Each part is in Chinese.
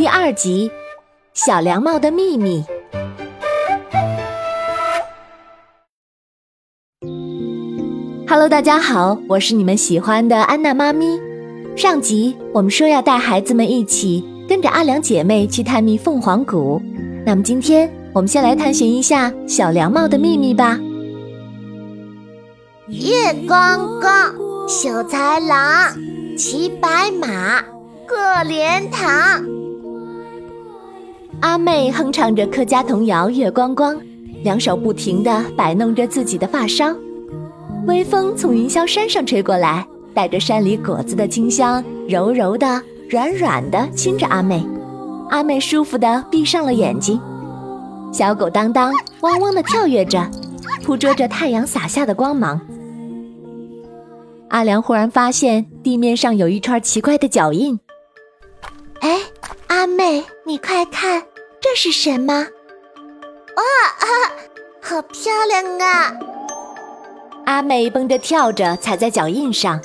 第二集《小凉帽的秘密》。Hello，大家好，我是你们喜欢的安娜妈咪。上集我们说要带孩子们一起跟着阿良姐妹去探秘凤凰谷，那么今天我们先来探寻一下小凉帽的秘密吧。月光光，秀才郎，骑白马，过莲塘。阿妹哼唱着客家童谣《月光光》，两手不停地摆弄着自己的发梢。微风从云霄山上吹过来，带着山里果子的清香，柔柔的、软软的亲着阿妹。阿妹舒服的闭上了眼睛。小狗当当汪汪的跳跃着，捕捉着太阳洒下的光芒。阿良忽然发现地面上有一串奇怪的脚印。哎，阿妹，你快看，这是什么？哇啊，好漂亮啊！阿美蹦着跳着踩在脚印上，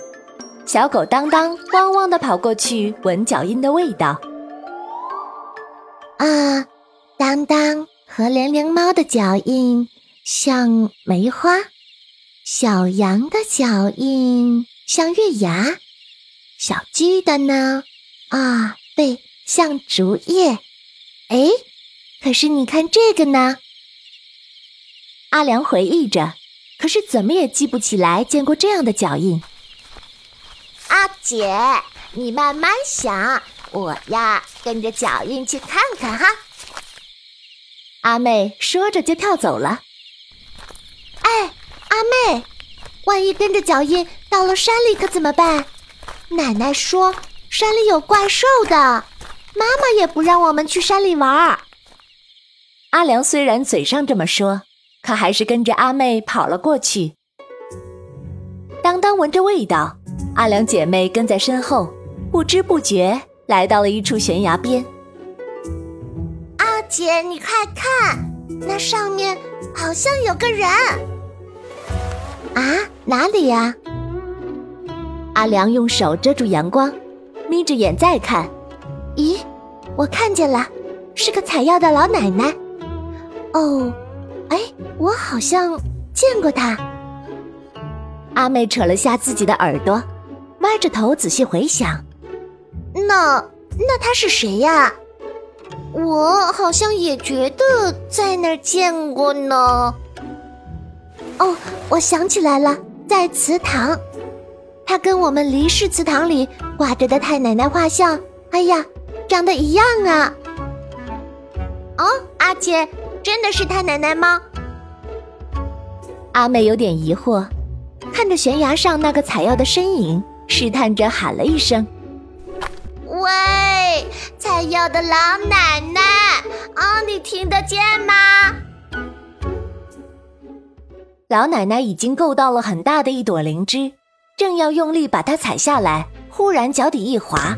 小狗当当汪汪的跑过去闻脚印的味道。啊，当当和凉凉猫的脚印像梅花，小羊的脚印像月牙，小鸡的呢？啊，对，像竹叶。哎，可是你看这个呢？阿良回忆着。可是怎么也记不起来见过这样的脚印。阿姐，你慢慢想，我呀跟着脚印去看看哈。阿妹说着就跳走了。哎，阿妹，万一跟着脚印到了山里可怎么办？奶奶说山里有怪兽的，妈妈也不让我们去山里玩儿。阿良虽然嘴上这么说。可还是跟着阿妹跑了过去。当当闻着味道，阿良姐妹跟在身后，不知不觉来到了一处悬崖边。阿姐，你快看，那上面好像有个人。啊，哪里呀？阿良用手遮住阳光，眯着眼再看。咦，我看见了，是个采药的老奶奶。哦。哎，我好像见过他。阿妹扯了下自己的耳朵，歪着头仔细回想。那那他是谁呀？我好像也觉得在那儿见过呢。哦，我想起来了，在祠堂。他跟我们离世祠堂里挂着的太奶奶画像，哎呀，长得一样啊。哦，阿姐。真的是太奶奶吗？阿妹有点疑惑，看着悬崖上那个采药的身影，试探着喊了一声：“喂，采药的老奶奶，啊，你听得见吗？”老奶奶已经够到了很大的一朵灵芝，正要用力把它采下来，忽然脚底一滑，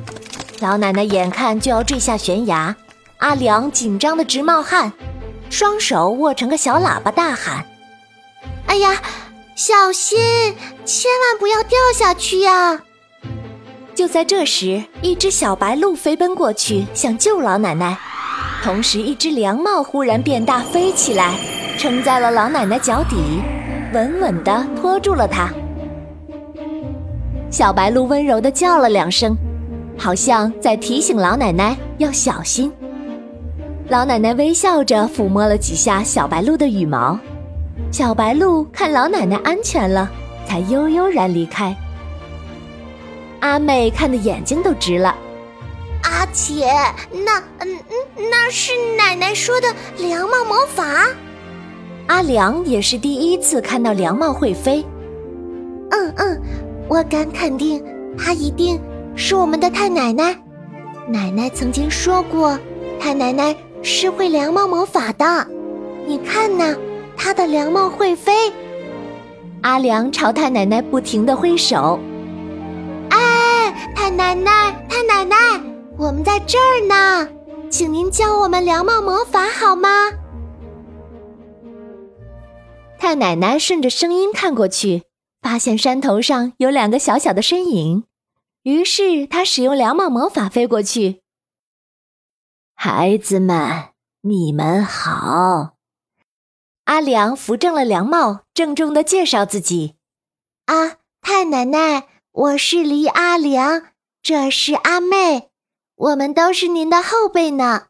老奶奶眼看就要坠下悬崖，阿良紧张的直冒汗。双手握成个小喇叭，大喊：“哎呀，小心，千万不要掉下去呀！”就在这时，一只小白鹿飞奔过去，想救老奶奶。同时，一只凉帽忽然变大，飞起来，撑在了老奶奶脚底，稳稳地托住了她。小白鹿温柔地叫了两声，好像在提醒老奶奶要小心。老奶奶微笑着抚摸了几下小白鹿的羽毛，小白鹿看老奶奶安全了，才悠悠然离开。阿妹看的眼睛都直了。阿姐，那嗯嗯，那是奶奶说的凉帽魔法。阿良也是第一次看到凉帽会飞。嗯嗯，我敢肯定，她一定是我们的太奶奶。奶奶曾经说过，太奶奶。是会凉帽魔法的，你看呐，他的凉帽会飞。阿良朝太奶奶不停的挥手。哎，太奶奶，太奶奶，我们在这儿呢，请您教我们凉帽魔法好吗？太奶奶顺着声音看过去，发现山头上有两个小小的身影，于是她使用凉帽魔法飞过去。孩子们，你们好。阿良扶正了凉帽，郑重的介绍自己。啊，太奶奶，我是黎阿良，这是阿妹，我们都是您的后辈呢。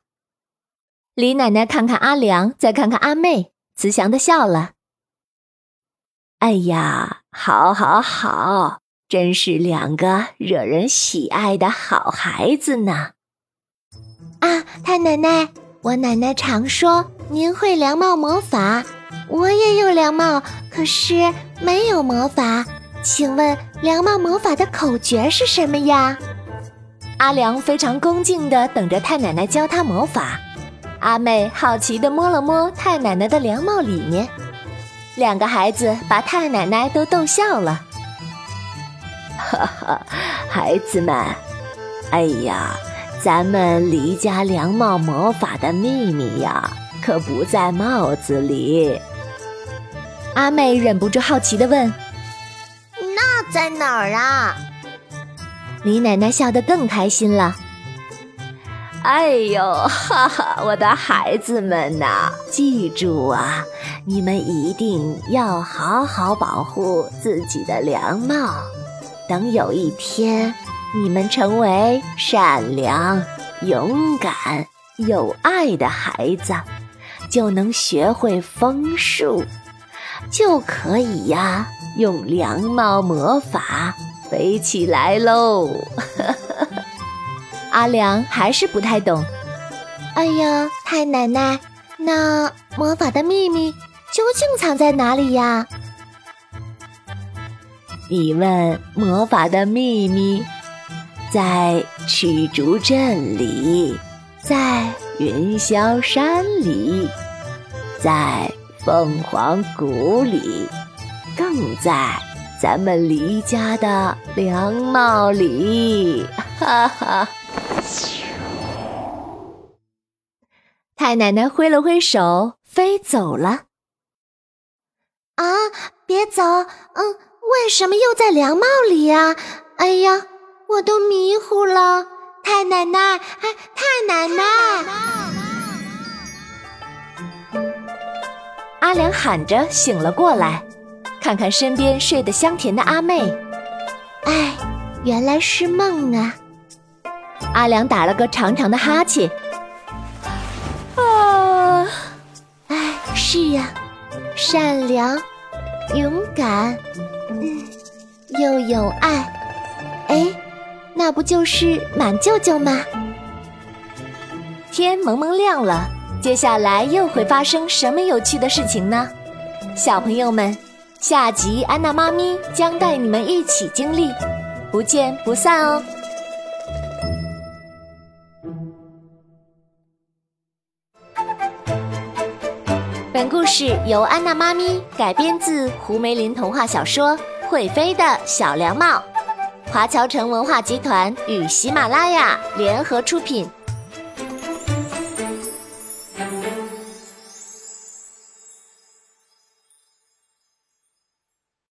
李奶奶看看阿良，再看看阿妹，慈祥的笑了。哎呀，好，好，好，真是两个惹人喜爱的好孩子呢。啊，太奶奶，我奶奶常说您会凉帽魔法，我也有凉帽，可是没有魔法。请问凉帽魔法的口诀是什么呀？阿良非常恭敬地等着太奶奶教他魔法。阿妹好奇地摸了摸太奶奶的凉帽里面。两个孩子把太奶奶都逗笑了。哈哈，孩子们，哎呀，咱们离家凉帽魔法的秘密呀，可不在帽子里。阿妹忍不住好奇的问：“那在哪儿啊？”李奶奶笑得更开心了。哎呦，哈哈，我的孩子们呐，记住啊，你们一定要好好保护自己的凉帽。等有一天，你们成为善良、勇敢、有爱的孩子，就能学会风术，就可以呀，用凉帽魔法飞起来喽。阿良还是不太懂。哎呀，太奶奶，那魔法的秘密究竟藏在哪里呀？你问魔法的秘密，在曲竹镇里，在云霄山里，在凤凰谷里，更在咱们离家的凉帽里。哈哈。太奶奶挥了挥手，飞走了。啊，别走！嗯，为什么又在凉帽里呀？哎呀，我都迷糊了。太奶奶，哎，太奶奶！阿良喊着醒了过来，看看身边睡得香甜的阿妹。哎，原来是梦啊！阿良打了个长长的哈欠。啊，哎是呀，善良、勇敢，嗯，又有爱，哎，那不就是满舅舅吗？天蒙蒙亮了，接下来又会发生什么有趣的事情呢？小朋友们，下集安娜妈咪将带你们一起经历，不见不散哦。本故事由安娜妈咪改编自胡梅林童话小说《会飞的小凉帽》，华侨城文化集团与喜马拉雅联合出品。